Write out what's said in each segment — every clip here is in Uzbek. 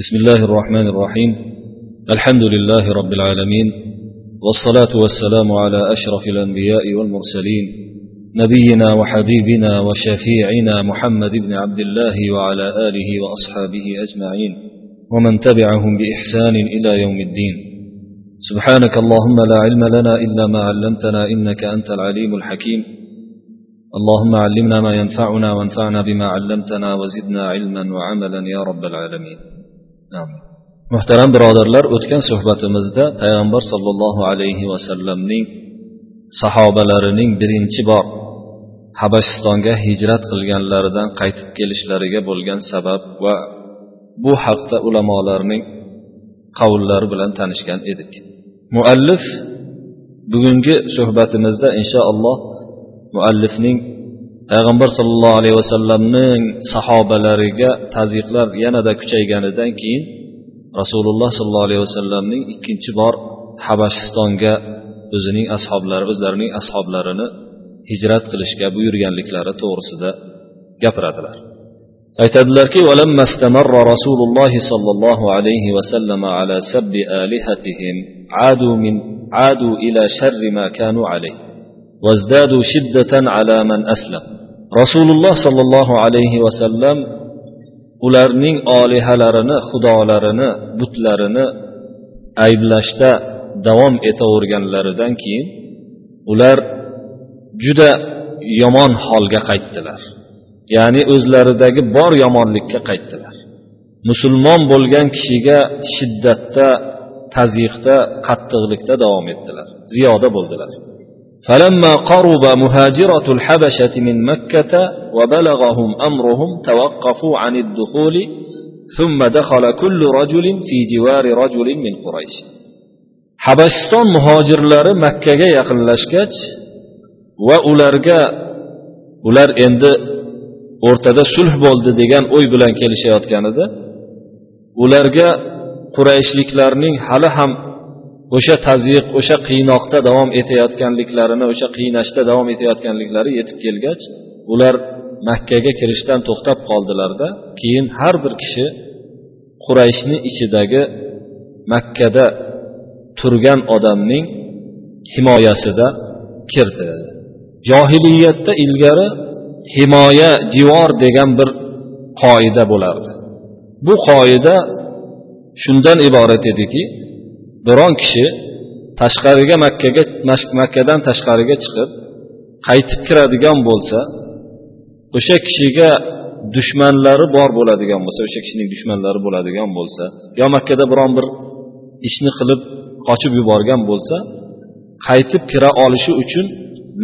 بسم الله الرحمن الرحيم. الحمد لله رب العالمين والصلاة والسلام على أشرف الأنبياء والمرسلين نبينا وحبيبنا وشفيعنا محمد بن عبد الله وعلى آله وأصحابه أجمعين ومن تبعهم بإحسان إلى يوم الدين. سبحانك اللهم لا علم لنا إلا ما علمتنا إنك أنت العليم الحكيم. اللهم علمنا ما ينفعنا وانفعنا بما علمتنا وزدنا علما وعملا يا رب العالمين. Muhtaram birodarlar o'tgan suhbatimizda payg'ambar sollallohu alayhi vasallamning sahobalarining birinchi bor habashistonga hijrat qilganlaridan qaytib kelishlariga bo'lgan sabab va bu haqda ulamolarning qavllari bilan tanishgan edik. Muallif bugungi suhbatimizda inshaalloh muallifning payg'ambar sollallohu alayhi vasallamning sahobalariga tazyiqlar yanada kuchayganidan keyin rasululloh sollallohu alayhi vasallamning ikkinchi bor habashistonga o'zining ashoblari o'zlarining ashoblarini hijrat qilishga buyurganliklari to'g'risida gapiradilar aytadilarki ولما استمر رسول الله صلى الله عليه وسلم على سب آلهتهم عادوا من عادوا إلى شر ما كانوا عليه وازدادوا شدة على من أسلم rasululloh sollallohu alayhi vasallam ularning olihalarini xudolarini butlarini ayblashda davom etaverganlaridan keyin ular juda yomon holga qaytdilar. Ya'ni o'zlaridagi bor yomonlikka qaytdilar. Musulmon bo'lgan kishiga shiddatda tazyiqda qattiqlikda davom etdilar. Ziyoda bo'ldilar. فلما قرب مهاجرة الحبشة من مكة وبلغهم أمرهم توقفوا عن الدخول ثم دخل كل رجل في جوار رجل من قريش habashiston muhojirlari makkaga yaqinlashgach va ularga ular endi o'rtada sulh bo'ldi degan o'y bilan kelishayotganida ularga qurayshliklarning hali ham o'sha tazyiq o'sha qiynoqda davom etayotganliklarini o'sha qiynashda davom etayotganliklari yetib kelgach ular makkaga kirishdan to'xtab qoldilarda keyin har bir kishi qurayshni ichidagi makkada turgan odamning himoyasida kirdi. Johiliyatda ilgari himoya jivor degan bir qoida bo'lardi. Bu qoida shundan iborat ediki biron kishi tashqariga makkaga makkadan tashqariga chiqib qaytib kiradigan bo'lsa o'sha kishiga dushmanlari bor bo'ladigan bo'lsa o'sha kishining dushmanlari bo'ladigan bo'lsa yo makkada biron bir ishni qilib qochib yuborgan bo'lsa qaytib kira olishi uchun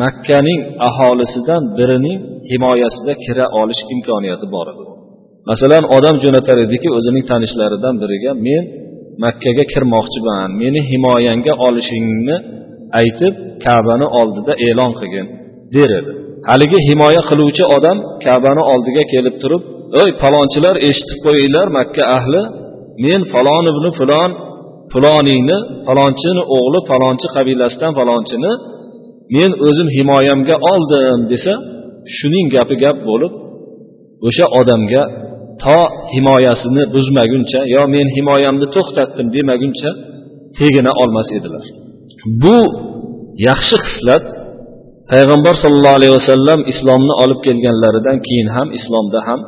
makkaning aholisidan birining himoyasida kira olish imkoniyati bor edi. Masalan odam jo'natar ediki o'zining tanishlaridan biriga men makkaga kirmoqchiman. Meni himoyangga olishingni aytib kabani oldida e'lon qilgin der edi. Haligi himoya qiluvchi odam kabani oldiga kelib turib ey falonchilar eshitib qo'yinglar makka ahli men falon ibn fulon fuloniyni falonchini o'g'li falonchi qabilasidan falonchini men o'zim himoyamga oldim desa shuning gapi gap bo'lib o'sha odamga to himoyasini buzmaguncha yo men himoyamni to'xtatdim demaguncha tegina olmas edilar. Bu yaxshi xislat payg'ambar sollallohu alayhi vasallam islomni olib kelganlaridan keyin ham islomda ham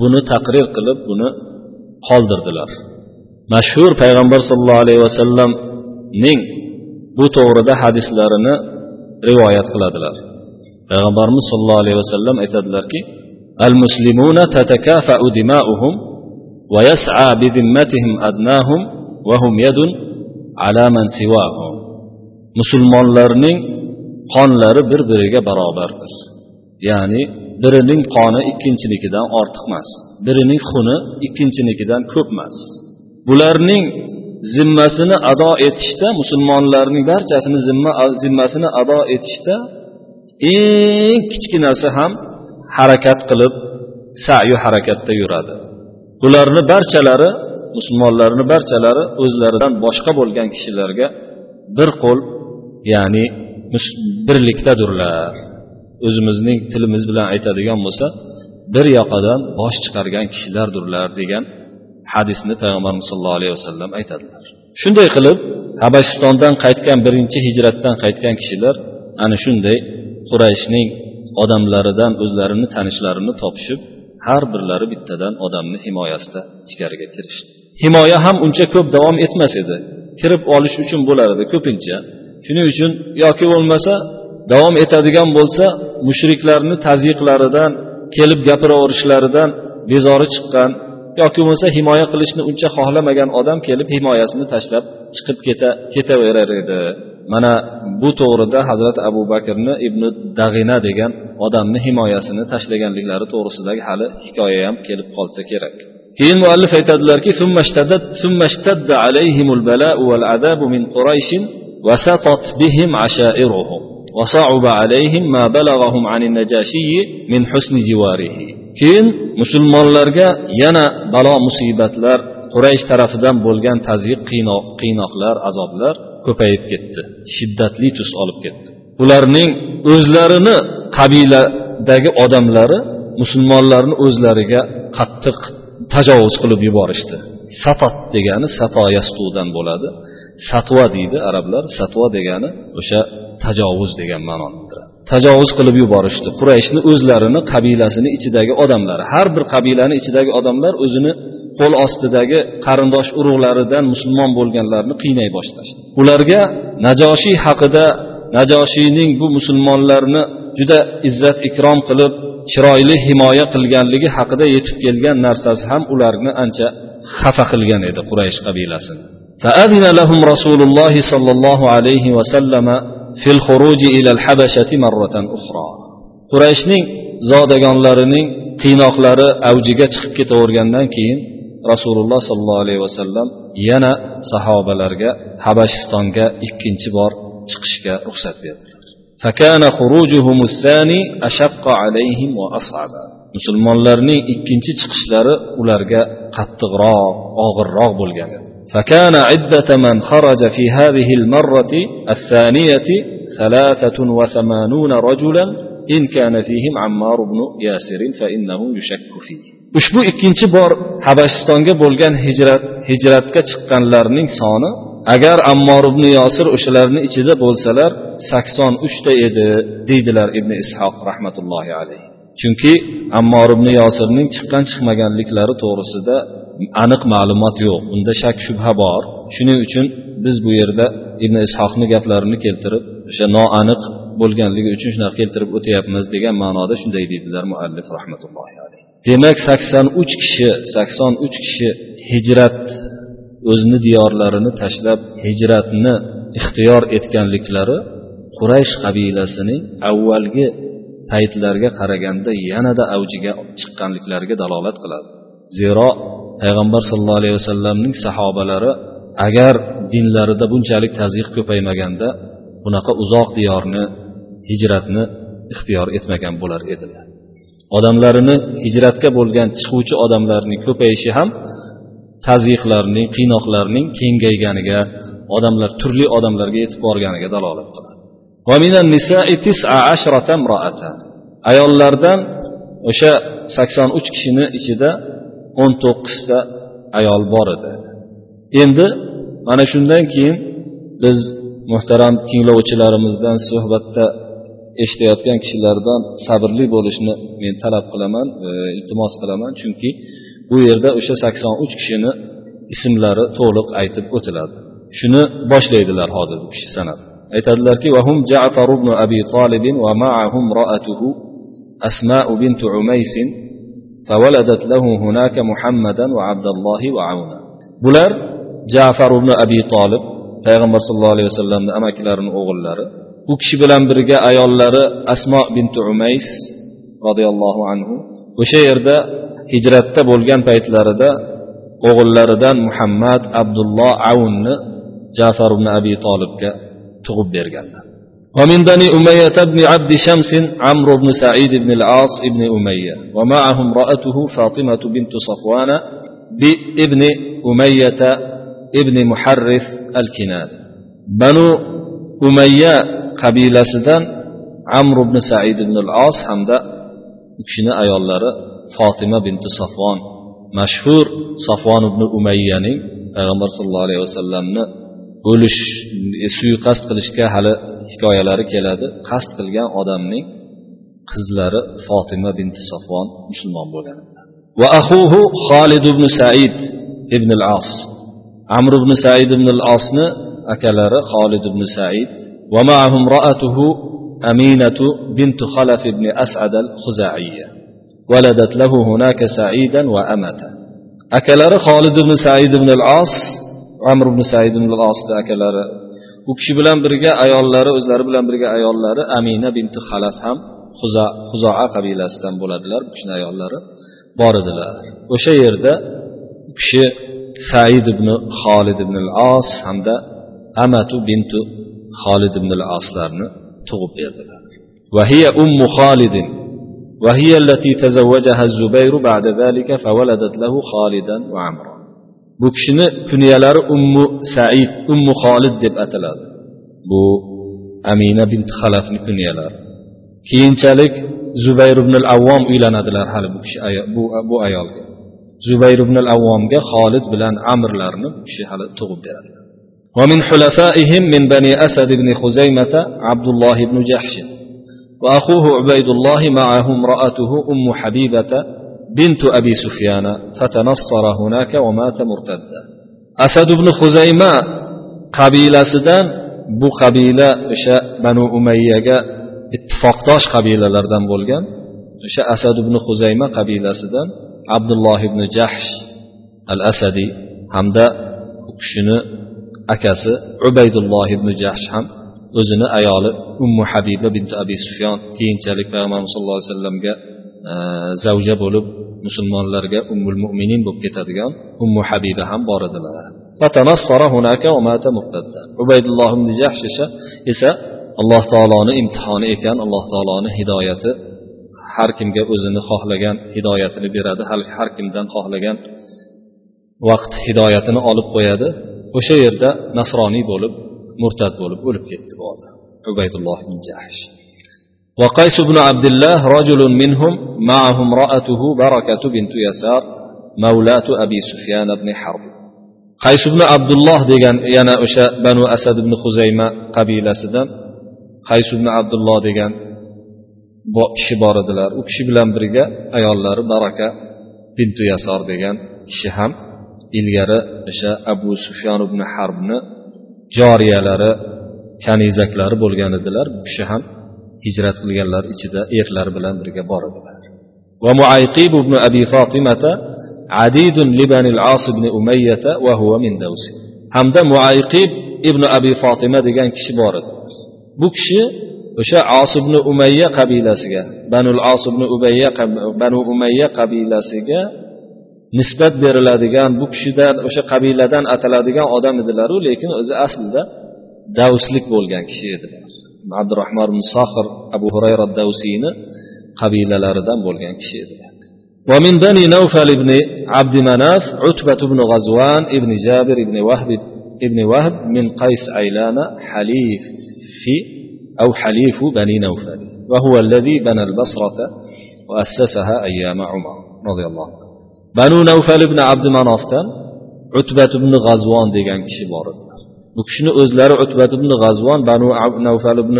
buni taqrir qilib buni qoldirdilar. Mashhur payg'ambar sollallohu alayhi vasallamning bu to'g'rida hadislarini rivoyat qiladilar. Payg'ambarimiz sollallohu alayhi vasallam aytadilarki المسلمون تتكافأ دماؤهم ويسعى بذمتهم أدناهم وهم يد على من سواهم musulmonlarning qonlari bir biriga barobardir ya'ni birining qoni ikkinchinikidan ortiq emas birining xuni ikkinchinikidan ko'p emas bularning zimmasini ado etishda musulmonlarning barchasini zimma zimmasini ado etishda eng kichkinasi ham harakat qilib sayu harakatda yuradi. Bularni barchalari musulmonlarni barchalari o'zlaridan boshqa bo'lgan kishilarga bir qo'l ya'ni birlikdadirlar o'zimizning tilimiz bilan aytadigan bo'lsa bir yoqadan bosh chiqargan kishilardirlar degan hadisni payg'ambarimiz sollallohu alayhi vasallam aytadilar. Shunday qilib habashistondan qaytgan birinchi hijratdan qaytgan kishilar ana shunday qurayshning odamlaridan o'zlarini tanishlarini topishib har birlari bittadan odamni himoyasida ichkariga kirishdi. Himoya ham uncha ko'p davom etmas edi. Kirib olish uchun bo'lar edi ko'pincha. Shuning uchun yoki bo'lmasa davom etadigan bo'lsa mushriklarni tazyiqlaridan kelib gapiraverishlaridan bezori chiqqan yoki bo'lmasa himoya qilishni uncha xohlamagan odam kelib himoyasini tashlab chiqib keta ketaverar edi. mana bu to'g'rida hazrati abu bakrni ibn dag'ina degan odamni himoyasini tashlaganliklari to'g'risidagi hali hikoya ham kelib qolsa kerak keyin muallif aytadilarki ثم اشتد عليهم البلاء والعذاب من قريش وسطت بهم عشائرهم وصعب عليهم ما بلغهم عن النجاشي من حسن جواره keyin musulmonlarga yana balo musibatlar quraysh tarafidan bo'lgan tazyiq qiynoqlar azoblar ko'payib ketdi shiddatli tus olib ketdi. Ularning o'zlarini qabiladagi odamlari musulmonlarni o'zlariga qattiq tajovuz qilib yuborishdi. Safat degani safo yastudan bo'ladi. Satva deydi arablar satva degani o'sha tajovuz degan ma'noni tajovuz qilib yuborishdi. Qurayshni o'zlarini qabilasini ichidagi odamlari har bir qabilani ichidagi odamlar o'zini qo'l ostidagi qarindosh urug'laridan musulmon bo'lganlarni qiynay boshlashdi ularga najoshiy haqida najoshiyning bu musulmonlarni juda izzat ikrom qilib chiroyli himoya qilganligi haqida yetib kelgan narsasi ham ularni ancha xafa qilgan edi quraysh qabilasini فأذن لهم رسول الله صلى الله عليه وسلم في الخروج إلى الحبشة مرة أخرى qurayshning zodagonlarining qiynoqlari avjiga chiqib ketavergandan keyin rasululloh sollallohu alayhi vasallam yana sahobalarga habashistonga ikkinchi bor chiqishga ruxsat berdilar فكان خروجهم الثاني أشق عليهم وأصعب musulmonlarning ikkinchi chiqishlari ularga qattiqroq og'irroq bo'lgan edi فكان عدة من خرج في هذه المرة الثانية ثلاثة وثمانون رجلا إن كان فيهم عمار بن ياسر فإنه يشك فيه ushbu ikkinchi bor habashistonga bo'lgan hijrat hijratga chiqqanlarning soni agar ammor ibn yosir o'shalarni ichida bo'lsalar sakson uchta edi deydilar ibn ishoq rahmatullohi alayhi chunki ammor ibn yosirning chiqqan chiqmaganliklari to'g'risida aniq ma'lumot yo'q. Unda shak shubha bor. Shuning uchun biz bu yerda ibn ishoqni gaplarini keltirib o'sha noaniq bo'lganligi uchun shunaqa keltirib o'tyapmiz degan ma'noda shunday deydilar muallif rahmatullohi alayhi demak sakson uch kishi sakson uch kishi hijrat o'zini diyorlarini tashlab hijratni ixtiyor etganliklari quraysh qabilasining avvalgi paytlarga qaraganda yanada avjiga chiqqanliklariga dalolat qiladi. Zero payg'ambar sallallohu alayhi vasallamning sahobalari agar dinlarida bunchalik tazyiq ko'paymaganda bunaqa uzoq diyorni hijratni ixtiyor etmagan bo'lar edilar. Odamlarini hijratga bo'lgan chiquvchi odamlarning ko'payishi ham tazyiqlarning qiynoqlarning kengayganiga odamlar turli odamlarga yetib borganiga dalolat qiladi. Ayollardan o'sha sakson uch kishini ichida o'n to'qqizta ayol bor edi. Endi mana shundan keyin biz muhtaram tinglovchilarimizdan suhbatda eshitayotgan kishilardan sabrli bo'lishni men talab qilaman iltimos qilaman chunki bu yerda o'sha sakson uch kishini ismlari to'liq aytib o'tiladi shuni boshlaydilar hozir bu kishi sanab aytadilarki وهم جعفر بن أبي طالب ومعهم رأته أسماء بنت عميس فولدت له هناك محمدا وعبد الله وعونا bular jafar ibn abi tolib payg'ambar sallallohu alayhi vasallamni amakilarini o'g'illari u kishi bilan birga ayollari asmo binti umays roziyallohu anhu o'sha yerda hijratda bo'lgan paytlarida o'g'illaridan muhammad abdulloh avunni jafar ibn abi tolibga tug'ib berganlar ومن بني أمية بن عبد شمس عمرو بن سعيد بن العاص بن أمية ومعه امرأته فاطمة بنت صفوان بابن أمية ابن محرث الكناني بنو أمية qabilasidan amr ibn said ibn al os hamda u kishini ayollari fotima binti safvon mashhur safvon ibn umayyaning payg'ambar sallallohu alayhi vasallamni o'lish e, suiqasd qilishga hali hikoyalari keladi. Qasd qilgan odamning qizlari fotima binti safvon musulmon bo'lgan. Va ahuhu xolid ibn said ibn al os amr ibn said ibn al osni akalari xolid ibn said va ma'ahum ra'atuhu أمينة بنت خلف بن أسعد الخزاعية ولدت له هناك سعيدا وأمة أكلر خالد بن سعيد بن العاص عمر بن سعيد بن العاص أكلر u kishi bilan birga ayollari o'zlari bilan birga ayollari amina binti xalaf ham huzoa qabilasidan bo'ladilar bu kishini ayollari bor edilar o'sha yerda u kishi said ibn xolid ibn al os hamda amatu bintu xolid ibn al oslarni tug'ib berdilar وهي أم خالد وهي التي تزوجها الزبير بعد ذلك فولدت له خالدا وعمرا bu kishini kunyalari ummu said ummu xolid deb ataladi bu amina bint xalafni kunyalari keyinchalik zubayr ibn al avvom uylanadilar hali bu kishi bu, bu ayolga zubayr ibn al avvomga xolid bilan amrlarni bu kishi hali tug'ib beradi ومن حلفائهم من بني أسد بن خزيمة عبد الله بن جحش وأخوه عبيد الله معه امرأته أم حبيبة بنت أبي سفيان فتنصر هناك ومات مرتدا أسد بن خزيمة قبيلة سدان bu qabila o'sha banu umayyaga ittifoqdosh qabilalardan bo'lgan o'sha asad ibn huzayma qabilasidan abdulloh ibn jahsh al asadiy hamda u kishini akasi ubaydulloh ibn jahsh ham o'zini ayoli ummu habiba bint abi sufyon keyinchalik payg'ambarimiz sallallohu alayhi vasallamga e, zavja bo'lib musulmonlarga ummul mo'minin bo'lib ketadigan ummu habiba ham bor edilar. Ubaydulloh ibn jahsh esa alloh taoloni imtihoni ekan alloh taoloni hidoyati har kimga o'zini xohlagan hidoyatini beradi har kimdan xohlagan vaqt hidoyatini olib qo'yadi. o'sha yerda nasroniy bo'lib murtad bo'lib o'lib ketdi bu odam ubaydulloh ibn jahsh وقيس بن عبد الله رجل منهم معه امرأته بركة بنت يسار مولاة أبي سفيان بن حرب qays ibn abdulloh degan yana o'sha banu asad ibn huzayma qabilasidan qays ibn abdulloh degan kishi bor edilar u kishi bilan birga ayollari baraka bintu yasor degan kishi ham ilgari o'sha abu sufyan ibn harbni joriyalari kanizaklari bo'lgan edilar. Bu kishi ham hijrat qilganlar ichida erlar bilan birga bor edilar. Muayqib ibn abi fotimata adidun libanil as ibn umayyata va huwa min davsi hamda muayqib ibn abi fotima degan kishi bor edi. Bu kishi o'sha os ibn umayya qabilasiga banul os ubayya banu umayya qabilasiga nisbat beriladigan bu kishidan o'sha qabiladan ataladigan odam edilaru lekin o'zi aslida davslik bo'lgan kishi edilar abdurahmon ibn sohir abu hurayra davsiyni qabilalaridan bo'lgan kishi edilar ومن بني نوفل بن عبد مناف عتبة بن غزوان ابن جابر بن وهب ابن وهب من قيس عيلان حليف في أو حليف بني نوفل وهو الذي بنى البصرة وأسسها أيام عمر رضي الله عنه banu navfal ibn abdi manofdan utbat ibn g'azvon degan kishi bor edilar. Bu kishini o'zlari utbat ibn g'azvon banu navfal ibn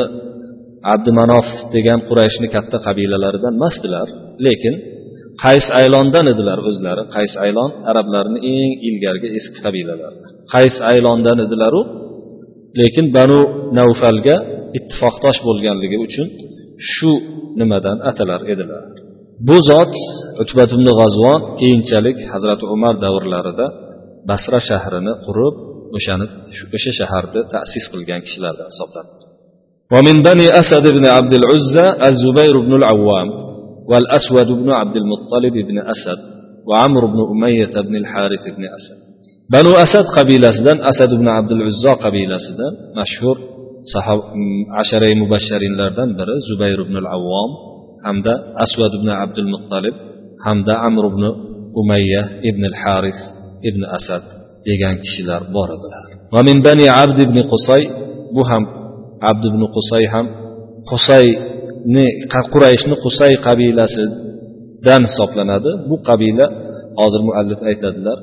abdi manof degan qurayshni katta qabilalaridan emasdilar. Lekin qays aylondan edilar o'zlari. Qays aylon arablarni eng ilgargi eski qabilalari qays aylondan edilaru lekin banu navfalga ittifoqdosh bo'lganligi uchun shu nimadan atalar edilar. bu zot utbat ibn g'azvon keyinchalik hazrati umar davrlarida basra shahrini qurib o'shani o'sha shaharni ta'sis qilgan kishilardan hisoblanadi ومن بني أسد بن عبد العزى الزبير بن العوام والأسود بن عبد المطلب بن أسد وعمر بن أمية بن الحارث بن أسد بنو أسد قبيلة سدن أسد بن عبد العزى قبيلة سدن مشهور صحاب عشرة مبشرين لردن بر زبير بن العوام hamda asvad ibn abdul muttalib hamda amr ibn umayya ibn al haris ibn asad degan kishilar bor edilar. Va min bani abd ibn qusay bu ham abd ibn qusay ham qusayni qurayshni qusay qabilasidan hisoblanadi. Bu qabila hozir muallif aytadilar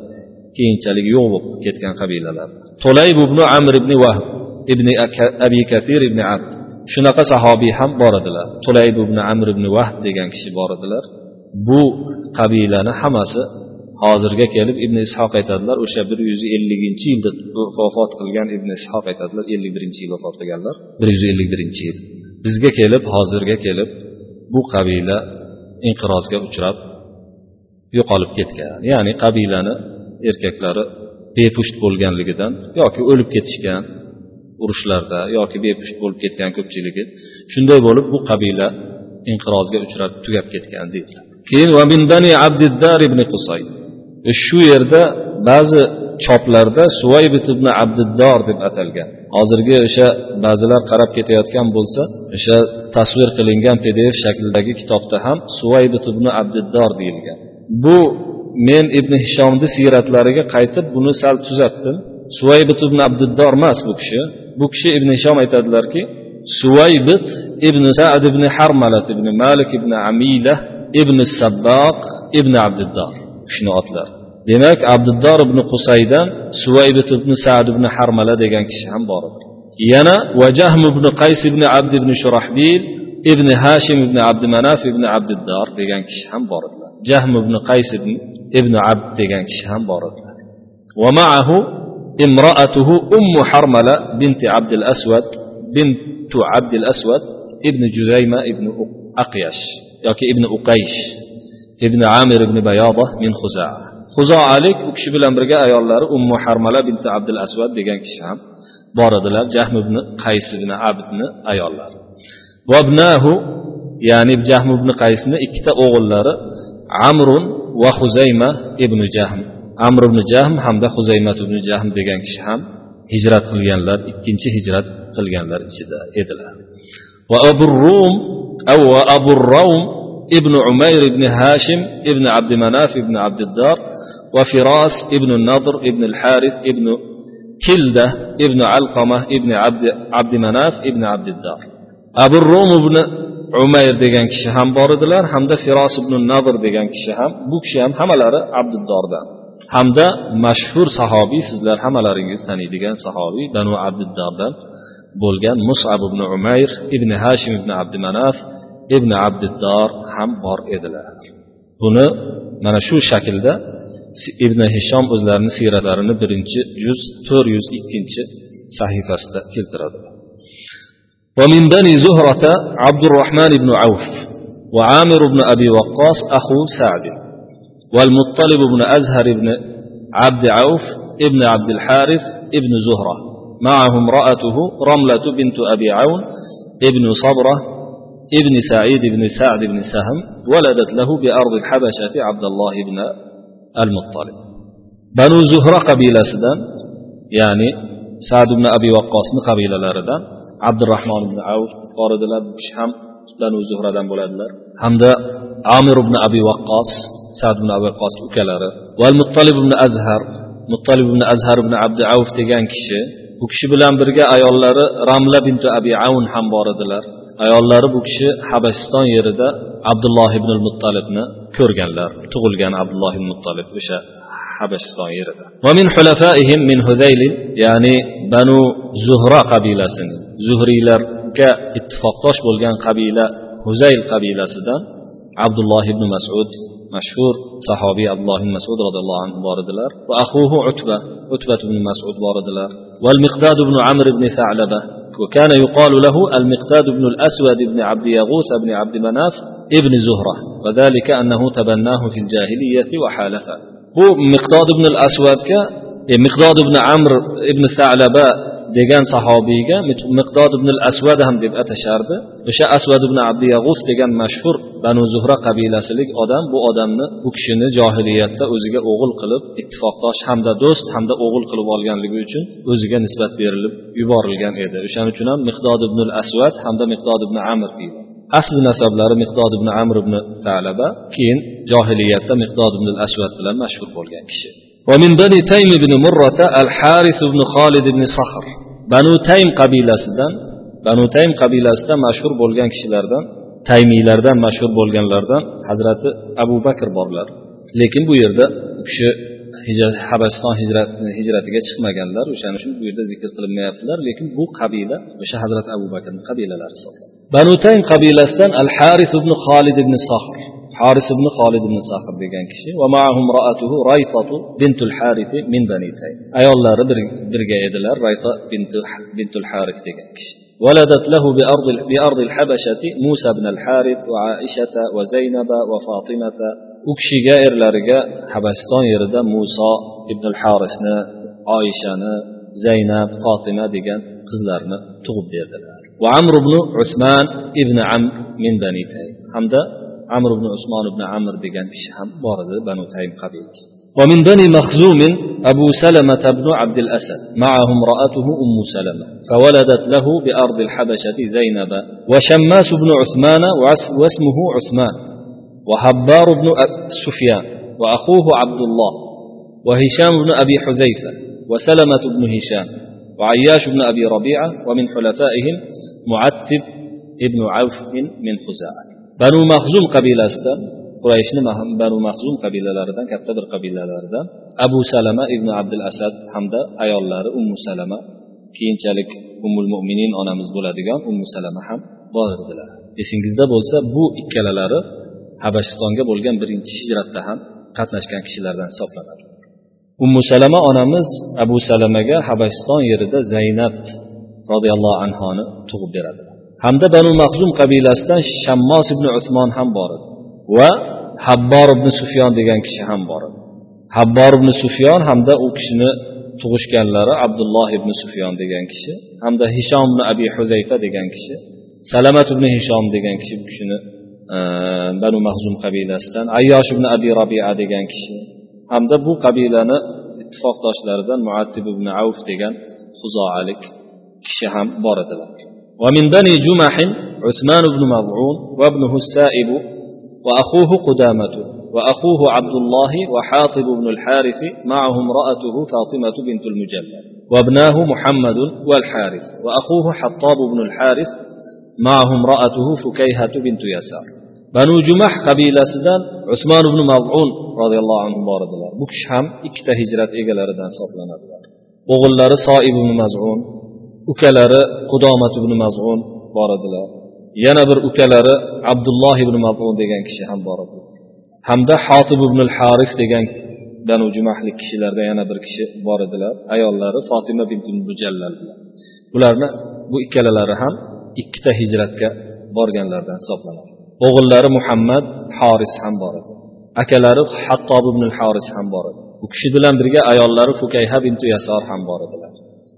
keyinchalik yo'q bo'lib ketgan qabilalar. To'layb ibn amr ibn vahb ibn abi kafir ibn abd. Shunaqa sahobiy ham bor edilar. Tulayb ibn amr ibn vahb degan kishi bor edilar. Bu qabilani hammasi hozirga kelib ibn ishoq aytadilar o'sha bir yuz elliginchi yilda vafot qilgan ibn ishoq aytadilar ellik birinchi yil vafot qilganlar. Bir yuz ellik birinchi yil. Bizga kelib hozirga kelib bu qabila inqirozga uchrab yo'qolib ketgan. Ya'ni qabilani erkaklari bepusht bo'lganligidan yoki o'lib ketishgan urushlarda yoki bepusht bo'lib ketgan ko'pchiligi shunday bo'lib bu qabila inqirozga uchrab tugab ketgan deydilar. Keyin bani abdiddar ibn qusay. E, shu yerda ba'zi choplarda suvaybit ibn abdiddor deb atalgan. Hozirgi o'sha ba'zilar qarab ketayotgan bo'lsa o'sha tasvir qilingan pdf shaklidagi kitobda ham suvaybit ibn abdiddor deyilgan. Bu men ibn hishomni siyratlariga qaytib buni sal tuzatdim. Suvaybit ibn abdiddor emas bu kishi. Bu kishi ibn hishom aytadilarki suvaybit ibn sad ibn harmalat ibn malik ibn amila ibn sabboq ibn abdiddor kishini otlari demak abduddor ibn qusaydan suvaybit ibn sad ibn harmala degan kishi ham bor edi yana vajahm ibn qays ibn abd ibn shurahbil ibn hashim ibn abd manaf ibn abdiddor degan kishi ham bor edilar jahm ibn qays ibn abd degan kishi ham bor edilar ومعه امرأته أم حرملة بنت عبد الأسود بنت عبد الأسود ابن جزيمة ابن أقيش yoki ibn uqaysh ibn amir ibn bayoba min huza huzoalik u kishi bilan birga ayollari ummu harmala binti abdul asvad degan kishi ham bor edilar jahm ibn qays ibn abdni ayollari vabnahu ya'ni jahm ibn qaysni ikkita o'g'illari amrun va huzayma ibn jahm amr ibn jahm hamda huzaymat ibn jahm degan kishi ham hijrat qilganlar ikkinchi hijrat qilganlar ichida edilar. Va abu rum va abu rum ibn umayr ibn hashim ibn abd manaf ibn abdiddor va firos ibn nadr ibn al ibn kilda ibn alqoma ibn abd abd manaf ibn abdiddor abu rum ibn umayr degan kishi ham bor edilar hamda firos ibn nadr degan kishi ham bu kishi ham hammalari abdiddordan hamda mashhur sahobiy sizlar hammalaringiz taniydigan sahobiy banu abduddordan bo'lgan musab ibn umayr ibn hashim ibn abdi manaf ibn abdiddor ham bor edilar buni mana shu shaklda ibn hishom o'zlarini siyratlarini birinchi juz to'rt yuz ikkinchi sahifasida keltiradi ومن بني زهرة عبد الرحمن بن عوف وعامر بن أبي وقاص أخو سعد والمطلب بن أزهر بن عبد عوف ابن عبد الحارث ابن زهرة. معه امرأته رملة بنت أبي عون ابن صبرة ابن سعيد بن سعد بن سهم ولدت له بأرض الحبشة عبد الله بن المطلب. بنو زهرة قبيلة سدان يعني سعد بن أبي وقاص قبيلة لردان عبد الرحمن بن عوف بوردلار هم بنو زهرة دان بولادلار hamda amir ibn abi vaqqos sad ibn abi vaqqos ukalari val muttalib ibn azhar muttalib ibn azhar ibn abdi avf degan kishi bu kishi bilan birga ayollari ramla binti abi avn ham bor edilar. Ayollari bu kishi habasiston yerida abdulloh ibn muttalibni ko'rganlar tug'ilgan abdulloh ibn muttalib o'sha habasiston yerida. Va min hulafaihim min hudayl ya'ni banu zuhra qabilasini zuhriylarga ittifoqdosh bo'lgan qabila huzayl qabilasidan abdulloh ibn masud mashhur sahobiy abdulloh ibn masud roziyallohu anhu bor edilar. Va ahuhu utba utbat ibn masud bor edilar. والمقداد بن عمرو بن ثعلبة وكان يقال له المقداد بن الأسود بن عبد يغوث بن عبد مناف ابن زهرة وذلك أنه تبناه في الجاهلية وحالفه هو مقداد بن الأسود ك مقداد بن عمرو بن ثعلبة degan sahobiyga miqdod ibn al asvad ham deb atashardi. O'sha asvad ibn abdi yag'us degan mashhur banu zuhra qabilasilik odam bu odamni bu kishini johiliyatda o'ziga o'g'il qilib ittifoqdosh hamda do'st hamda o'g'il qilib olganligi uchun o'ziga nisbat berilib yuborilgan edi. O'shaning uchun ham miqdod ibn al asvad hamda miqdod ibn amr deydi. Asli nasablari miqdod ibn amr ibn talaba keyin johiliyatda miqdod ibn al asvad bilan mashhur bo'lgan kishi. ومن بني تيم بن مرة الحارث بن خالد بن صخر بنو تيم qabilasidan banu taym qabilasida mashhur bo'lgan kishilardan taymiylardan mashhur bo'lganlardan hazrati abu bakr borlar lekin bu yerda u kishi habasiston hijratiga chiqmaganlar o'shaning uchun bu yerda zikr qilinmayaptilar lekin bu qabila o'sha hazrati abu bakrni qabilalari hisoblanadi banu taym qabilasidan al haris ibn xolid ibn sohr haris ibn xolid ibn sahr degan kishi va ma'ahum ra'atuhu raytatu bintul harith min bani taym ayollari birga edilar rayta bintul harith degan kishi ولدت له بأرض, بأرض الحبشة موسى بن الحارث وعائشة وزينب وفاطمة أكشيغا إرلارغا حبشستان يردا موسى ابن الحارثنا عائشة زينب فاطمة ديغان قزلارنا تغب بيردلار وعمر بن عثمان ابن عمرو من بني تيم حمدا عمرو بن عثمان بن عمرو ديغان كشي هم؟ بارد بنو تيم قبيلة ومن بني مخزوم أبو سلمة بن عبد الأسد معه امرأته أم سلمة فولدت له بأرض الحبشة زينب وشماس بن عثمان واسمه عثمان وهبار بن سفيان وأخوه عبد الله وهشام بن أبي حذيفة وسلمة بن هشام وعياش بن أبي ربيعة ومن حلفائهم معتب ابن عوف من خزاعة. banu mahzum qabilasida qurayshni banu mahzum qabilalaridan katta bir qabilalaridan abu salama ibn abdul asad hamda ayollari ummu salama keyinchalik umul mo'minin onamiz bo'ladigan ummu salama ham bor edilar. Esingizda bo'lsa bu ikkalalari habashistonga bo'lgan birinchi hijratda ham qatnashgan kishilardan hisoblanadi. Ummu salama onamiz abu salamaga habashiston yerida zaynab roziyallohu anhoni tug'ib beradilar hamda banu mahzum qabilasidan shammos ibn usmon ham bor edi. Va habbor ibn sufyon degan kishi ham bor edi. Habbor ibn sufyon hamda u kishini tug'ishganlari abdulloh ibn sufyon degan kishi hamda hishom ibn abi huzayfa degan kishi salamat ibn hishom degan kishi bu kishini e, banu mahzum qabilasidan ayyosh ibn abi robia degan kishi hamda bu qabilani ittifoqdoshlaridan muattib ibn avf degan huzoalik kishi ham bor edilar. ومن بني جمح عثمان بن مضعون وابنه السائب وأخوه قدامة وأخوه عبد الله وحاطب بن الحارث معه امرأته فاطمة بنت المجلد وابناه محمد والحارث وأخوه حطاب بن الحارث معه امرأته فكيهة بنت يسار. بنو جمح قبيلة سدان عثمان بن مضعون رضي الله عنه بارد الله بكشهم ikkita hijrat egalaridan hisoblanadilar o'g'illari soib ibn mazun ukalari qudomat ibn mazun bor edilar. Yana bir ukalari abdulloh ibn mazun degan kishi ham bor edi hamda hotib ibn haris degan banu jumahlik kishilarda yana bir kishi bor edilar. Ayollari fotima bint mujallal bularni bu ikkalalari ham ikkita hijratga borganlardan hisoblanadi. O'g'illari muhammad horis ham bor edi. Akalari hattob ibn horis ham bor edi. U kishi bilan birga ayollari fukayha bint yasor ham bor edilar.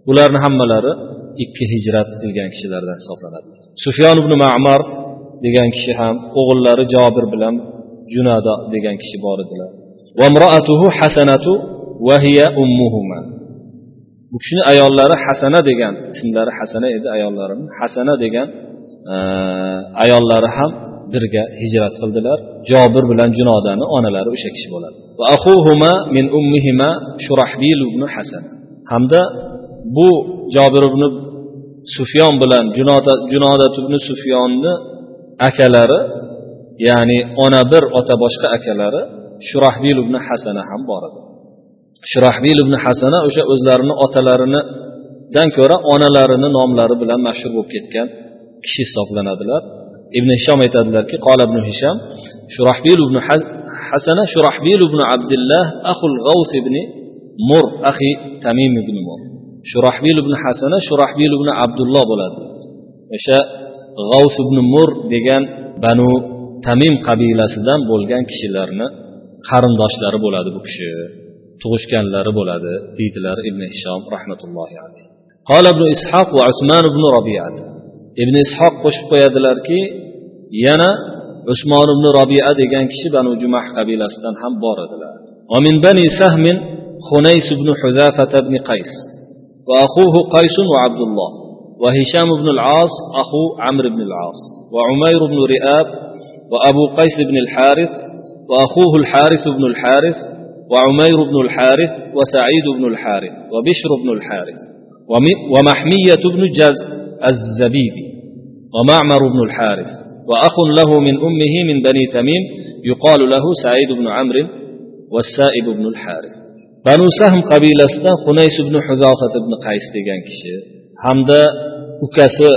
Bularni hammalari ikki hijrat qilgan kishilardan hisoblanadi. Sufyon ibn ma'mar degan kishi ham o'g'illari jobir bilan junado degan kishi bor edilar. Hasanatu va hiya ummuhuma. Bu kishini ayollari hasana degan ismlari hasana edi ayollarini hasana degan ayollari ham birga hijrat qildilar. Jobir bilan junodani onalari o'sha kishi bo'ladi. Va ahuhuma min ummihima shurahbil ibn hasan. Hamda bu jobir ibn sufyon bilan junodat ibn sufyonni akalari ya'ni ona bir ota boshqa akalari shurahbil ibn hasana ham bor edi. Shurahbil ibn hasana o'sha o'zlarini otalaridan ko'ra onalarini nomlari bilan mashhur bo'lib ketgan kishi hisoblanadilar. Ibn hishom aytadilarki qola ibn hisham shurahbil ibn hasana shurahbil ibn abdullah ahul g'avs ibn mur ahi tamim ibn mur. shurahbil ibn hasana shurahbil ibn abdulloh bo'ladi o'sha g'avs ibn mur degan banu tamim qabilasidan bo'lgan kishilarni qarindoshlari bo'ladi bu kishi tug'ishganlari bo'ladi deydilar ibn hishom rahmatullohi alayhi قال ابن إسحاق وعثمان بن ربيعة ابن إسحاق qo'shib qo'yadilarki yana usmon ibn robia degan kishi banu jumah qabilasidan ham bor edilar ومن بني سهم خنيس بن حذافة بن قيس وأخوه قيس وعبد الله وهشام بن العاص أخو عمرو بن العاص وعمير بن رئاب وأبو قيس بن الحارث وأخوه الحارث بن الحارث وعمير بن الحارث وسعيد بن الحارث وبشر بن الحارث ومحمية بن جز الزبيدي ومعمر بن الحارث وأخ له من أمه من بني تميم يقال له سعيد بن عمرو والسائب بن الحارث. Banu sahm qabilasidan hunays ibn huzofat ibn qays degan kishi hamda ukasi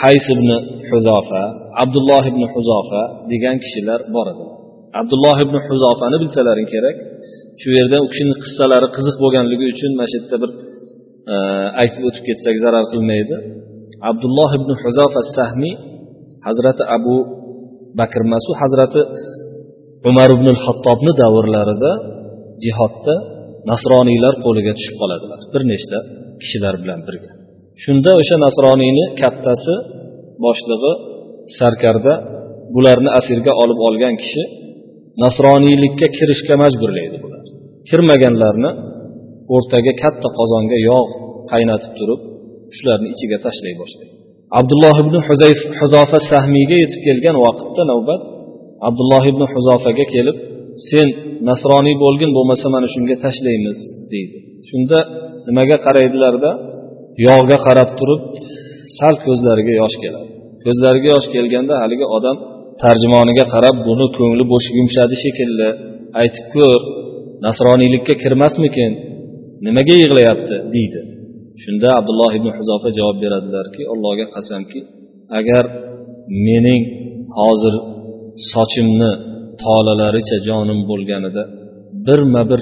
qays ibn huzofa abdulloh ibn huzofa degan kishilar bor edi. Abdulloh ibn huzofani bilsalaring kerak shu yerda u kishini qissalari qiziq bo'lganligi uchun mana shu yerda bir e, aytib o'tib ketsak zarar qilmaydi. Abdulloh ibn huzofa sahmiy hazrati abu bakr masu hazrati umar ibn hattobni davrlarida jihodda nasroniylar qo'liga tushib qoladilar bir nechta kishilar bilan birga. Shunda o'sha nasroniyni kattasi boshlig'i sarkarda bularni asirga olib olgan kishi nasroniylikka kirishga majburlaydi bular. Kirmaganlarni o'rtaga katta qozonga yog' qaynatib turib shularni ichiga tashlay boshlaydi abdulloh ibn huzayf huzofa sahmiyga yetib kelgan vaqtda navbat abdulloh ibn huzofaga kelib sen nasroniy bo'lgin bo'lmasa mana shunga tashlaymiz deydi. Shunda nimaga qaraydilarda yog'ga qarab turib sal ko'zlariga yosh keladi. Ko'zlariga yosh kelganda haligi odam tarjimoniga qarab buni ko'ngli bo'sh yumshadi shekilli. Aytib ko'r nasroniylikka kirmasmikin? Nimaga yig'layapti? deydi. Shunda abdulloh ibn huzofa javob beradilarki allohga qasamki agar mening hozir sochimni tolalaricha jonim bo'lganida birma bir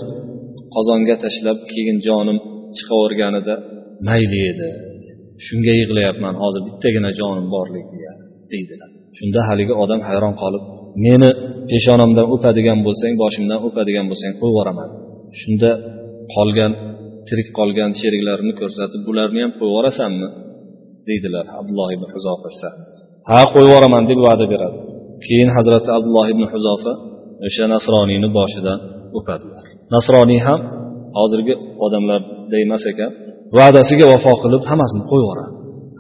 qozonga tashlab keyin jonim chiqaverganida mayli edi shunga yig'layapman hozir bittagina jonim borligiga deydilar. Shunda haligi odam hayron qolib meni peshonamdan o'padigan bo'lsang boshimdan o'padigan bo'lsang qo'yib yuboraman shunda qolgan tirik qolgan sheriklarini ko'rsatib bularni ham qo'yib yuborasanmi deydilar abdulloh ibn huzofa ha qo'yib yuboraman deb va'da beradi. Keyin hazrati abdulloh ibn huzofa o'sha nasroniyni boshidan o'padilar. Nasroniy ham hozirgi odamlarday emas ekan va'dasiga vafo qilib hammasini qo'yib yuboradi.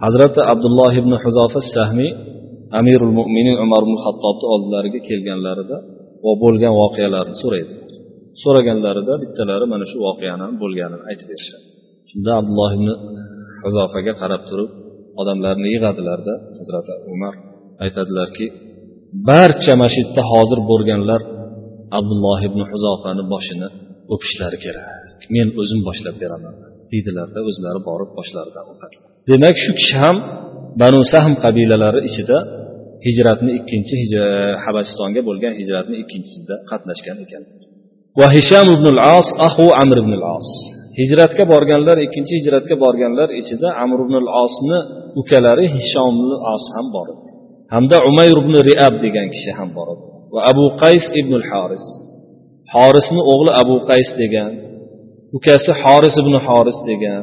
Hazrati abdulloh ibn huzofa sahmiy amirul mo'minin umar ibn hattobni oldilariga kelganlarida va bo'lgan voqealarni so'raydi. So'raganlarida bittalari mana shu voqeani bo'lganini aytib berishadi. Shunda abdulloh ibn huzofaga qarab turib odamlarni yig'adilarda hazrati umar aytadilarki barcha mana shu yerda hozir bo'lganlar abdulloh ibn huzofani boshini o'pishlari kerak. Men o'zim boshlab beraman deydilarda o'zlari borib boshlaridan o'padilar demak shu kishi ham banu sahm qabilalari ichida hijratni ikkinchi habasistonga bo'lgan hijratni ikkinchisida qatnashgan ekan. Va hisham ibn al as ahu amr ibn al as hijratga borganlar ikkinchi hijratga borganlar ichida amr ibn al osni ukalari hishom ibn as ham bor. edi hamda umayr ibn riab degan kishi ham bor edi. Va abu qays ibn horis horisni o'g'li abu qays degan ukasi horis ibn horis degan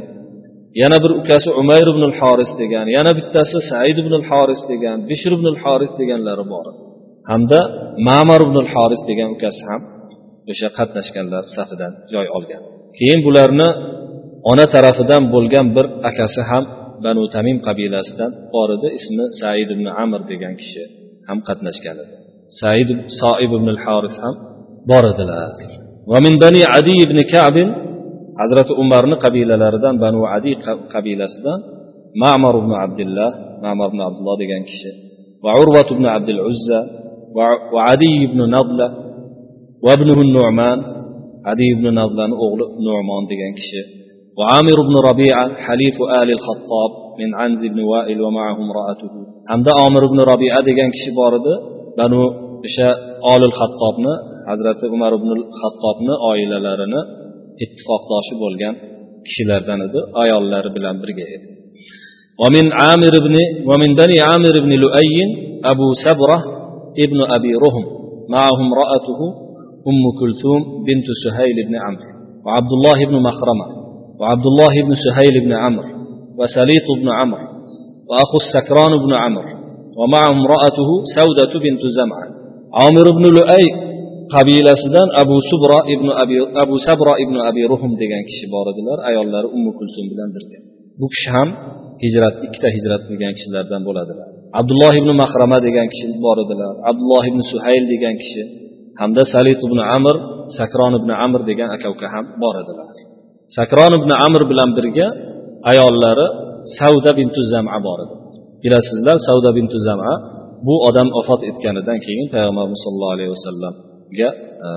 yana bir ukasi umayr ibn horis degan yana bittasi said ibn horis degan bishr ibn horis deganlari bor hamda mamar ibn horis degan ukasi ham o'sha qatnashganlar safidan joy olgan. Keyin bularni ona tarafidan bo'lgan bir akasi ham banu tamim qabilasidan bor edi ismi said ibn amr degan kishi ham qatnashgan edi. Said soib ibn haris ham bor edilar. Va min bani adi ibn kabin hazrati umarni qabilalaridan banu adi qabilasidan ma'mar ibn abdulloh ma'mar ibn abdulloh degan kishi va urvat ibn abdul uzza va adi ibn nadla va ibn nu'man adi ibn nadlani o'g'li nu'mon degan kishi وعامر بن ربيعة حليف آل الخطاب من عنز بن وائل ومعه امرأته hamda omir ibn robia degan kishi bor edi banu o'sha olil hattobni hazrati umar ibn hattobni oilalarini ittifoqdoshi bo'lgan kishilardan edi ayollari bilan birga edi ومن عامر بن ومن بني عامر بن لؤي أبو سبرة ابن أبي رهم معه امرأته أم كلثوم بنت سهيل بن عمرو وعبد الله بن مخرمة وعبد الله بن سهيل بن عمرو وسليط بن عمرو وأخو السكران بن عمرو ومعه امرأته سودة بنت زمعة عامر بن لؤي qabilasidan abu subro ibn abi abu sabro ibn abi ruhum degan kishi bor edilar ayollari ummu kulsum bilan birga bu kishi ham hijrat ikkita hijrat qilgan kishilardan bo'ladilar abdulloh ibn mahrama degan kishi bor edilar abdulloh ibn suhayl degan kishi hamda salit ibn amr sakron ibn amr degan aka uka ham bor edilar sakron ibn amr bilan birga ayollari savda bintu zama bor edi bilasizlar savda bintu zama bu odam vafot etganidan keyin payg'ambarimiz sollallohu alayhi vasallamga e,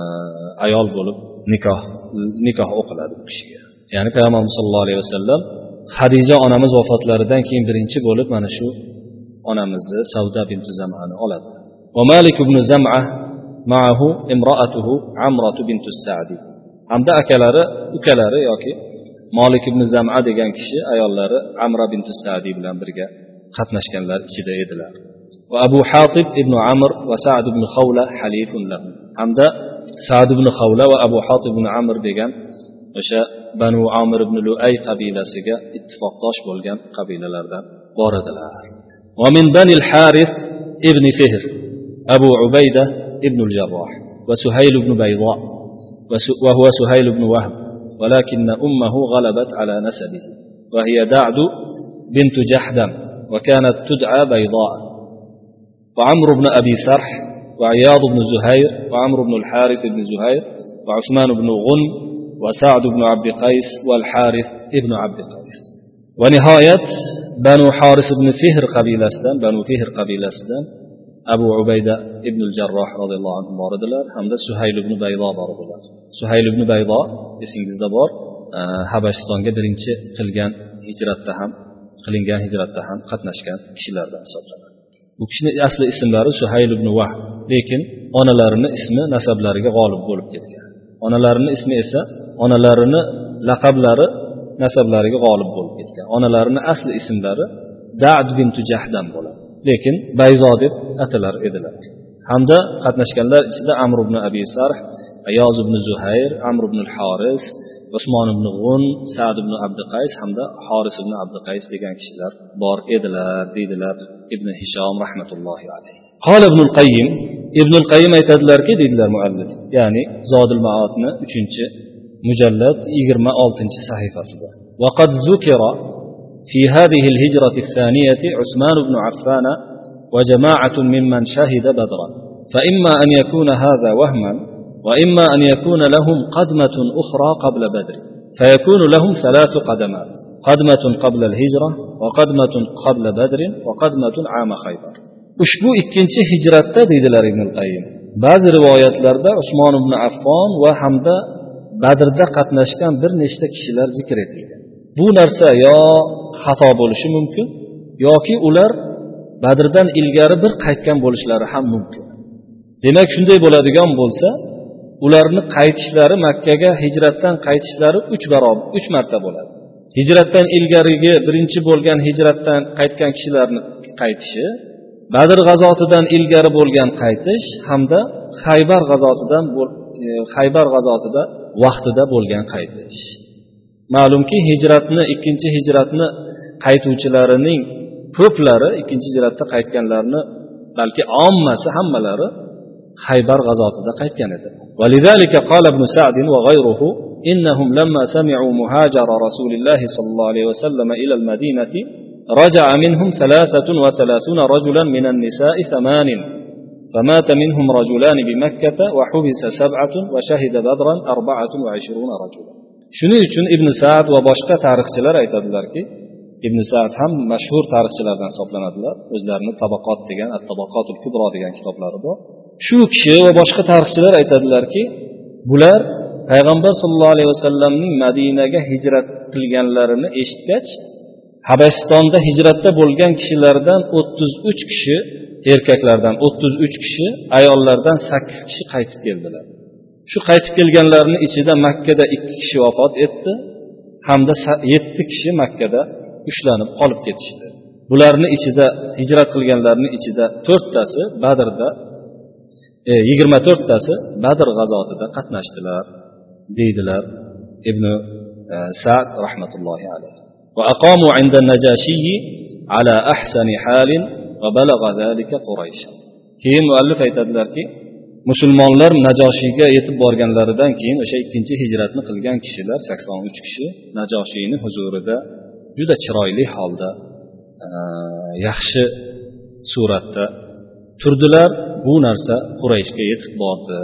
ayol bo'lib nikoh nikoh o'qiladi bu kishiga ya'ni payg'ambarimiz sallallohu alayhi vasallam hadija onamiz vafotlaridan keyin birinchi bo'lib mana shu onamizni savda bintu zamani oladi ومالك بن زمعة معه امرأته عمرة بنت السعدي hamda akalari ukalari yoki molik ibn zama degan kishi ayollari amra bintu sadiy bilan birga qatnashganlar ichida edilar va abu hatib ibn amr va sad ibn xavla halifun lahu hamda sad ibn xavla va abu hatib ibn amr degan o'sha banu amir ibn luay qabilasiga ittifoqdosh bo'lgan qabilalardan bor edilar ومن بني الحارث ابن فهر أبو عبيدة ابن الجراح وسهيل بن بيضاء وهو سهيل بن وهب ولكن أمه غلبت على نسبه وهي دعد بنت جحدم وكانت تدعى بيضاء. وعمرو بن أبي سرح وعياض بن زهير وعمرو بن الحارث بن زهير وعثمان بن غن وسعد بن عبد قيس والحارث ابن عبد قيس. ونهاية بنو حارس بن فهر قبيلة بنو فهر قبيلة abu ubayda ibn jarroh roziyallohu anhu bor edilar hamda suhayl ibn baydo bor edilar. Suhayl ibn baydo esingizda bor e, habashistonga birinchi qilgan hijratda ham qilingan hijratda ham qatnashgan kishilardan hisoblanadi. Bu kishini asli ismlari suhayl ibn vah lekin onalarini ismi nasablariga g'olib bo'lib ketgan. Onalarini ismi esa onalarini laqablari nasablariga g'olib bo'lib ketgan. Onalarini asli ismlari dad bintu jahdan bo'ladi. lekin bayzo deb atalar edilar hamda qatnashganlar ichida amr ibn abi sarh ayoz ibn zuhayr amr ibn haris usmon ibn g'un sad ibn abduqays hamda horis ibn abduqays degan kishilar bor edilar deydilar ibn hishom rahmatullohi alayhi قال ابن القيم ابن القيم aytadilarki deydilar muallif ya'ni zodil maotni uchinchi mujallad yigirma oltinchi sahifasida وقد ذكر في هذه الهجرة الثانية عثمان بن عفان وجماعة ممن شهد بدرا. فإما أن يكون هذا وهما وإما أن يكون لهم قدمة أخرى قبل بدر. فيكون لهم ثلاث قدمات قدمة قبل الهجرة وقدمة قبل بدر وقدمة عام خيبر. ushbu ikkinchi hijratda deydilar ibn qayim ba'zi rivoyatlarda usmon ibn affon va hamda badrda qatnashgan bir nechta kishilar zikr etilgan bu narsa yo xato bo'lishi mumkin yoki ular badrdan ilgari bir qaytgan bo'lishlari ham mumkin. Demak shunday bo'ladigan bo'lsa ularni qaytishlari makkaga hijratdan qaytishlari uch barobar uch marta bo'ladi. Hijratdan ilgarigi birinchi bo'lgan hijratdan qaytgan kishilarni qaytishi badr g'azotidan ilgari bo'lgan qaytish hamda haybar g'azotidan e, haybar g'azotida vaqtida bo'lgan qaytish. ma'lumki hijratni ikkinchi hijratni qaytuvchilarining ko'plari ikkinchi hijratda qaytganlarni balki ommasi hammalari haybar g'azotida qaytgan edi ولذلك قال ابن سعد وغيره إنهم لما سمعوا مهاجر رسول الله صلى الله عليه وسلم إلى المدينة رجع منهم ثلاثة وثلاثون رجلا من النساء ثمان فمات منهم رجلان بمكة وحبس سبعة وشهد بدرا أربعة وعشرون رجلا shuning uchun ibn saad va boshqa tarixchilar aytadilarki ibn saad ham mashhur tarixchilardan hisoblanadilar. O'zlarini tabaqot degan at tabaqotul kubro degan kitoblari bor. Shu kishi va boshqa tarixchilar aytadilarki bular payg'ambar sollallohu alayhi vasallamning madinaga hijrat qilganlarini eshitgach habasistonda hijratda bo'lgan kishilardan o'ttiz uch kishi erkaklardan o'ttiz uch kishi ayollardan sakkiz kishi qaytib keldilar. shu qaytib kelganlarni ichida makkada ikki kishi vafot etdi hamda yetti kishi makkada ushlanib qolib ketishdi bularni ichida hijrat qilganlarni ichida to'rttasi badrda yigirma to'rttasi badr g'azotida qatnashdilar deydilar ibn sad rahmatullohi alayhi وأقاموا عند النجاشي على أحسن حال وبلغ ذلك قريش keyin muallif aytadilarki musulmonlar najoshiyga yetib borganlaridan keyin o'sha ikkinchi hijratni qilgan kishilar sakson uch kishi najoshiyni huzurida juda chiroyli holda e, yaxshi suratda turdilar. Bu narsa qurayshga yetib bordi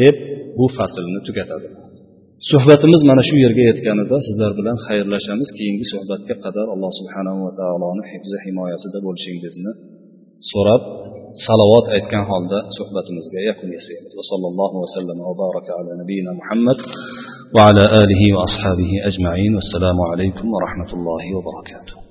deb bu faslni tugatadi. Suhbatimiz mana shu yerga yetganida sizlar bilan xayrlashamiz. Keyingi suhbatga qadar alloh subhanahu va taoloni hifzi himoyasida bo'lishingizni so'rab salovat aytgan holda suhbatimizga yakun yasaymiz va sallallohu vasallam va baraka ala nabiyina muhammad va ala alihi va ashabihi ajmain vassalomu alaykum va rahmatullohi va barakatuh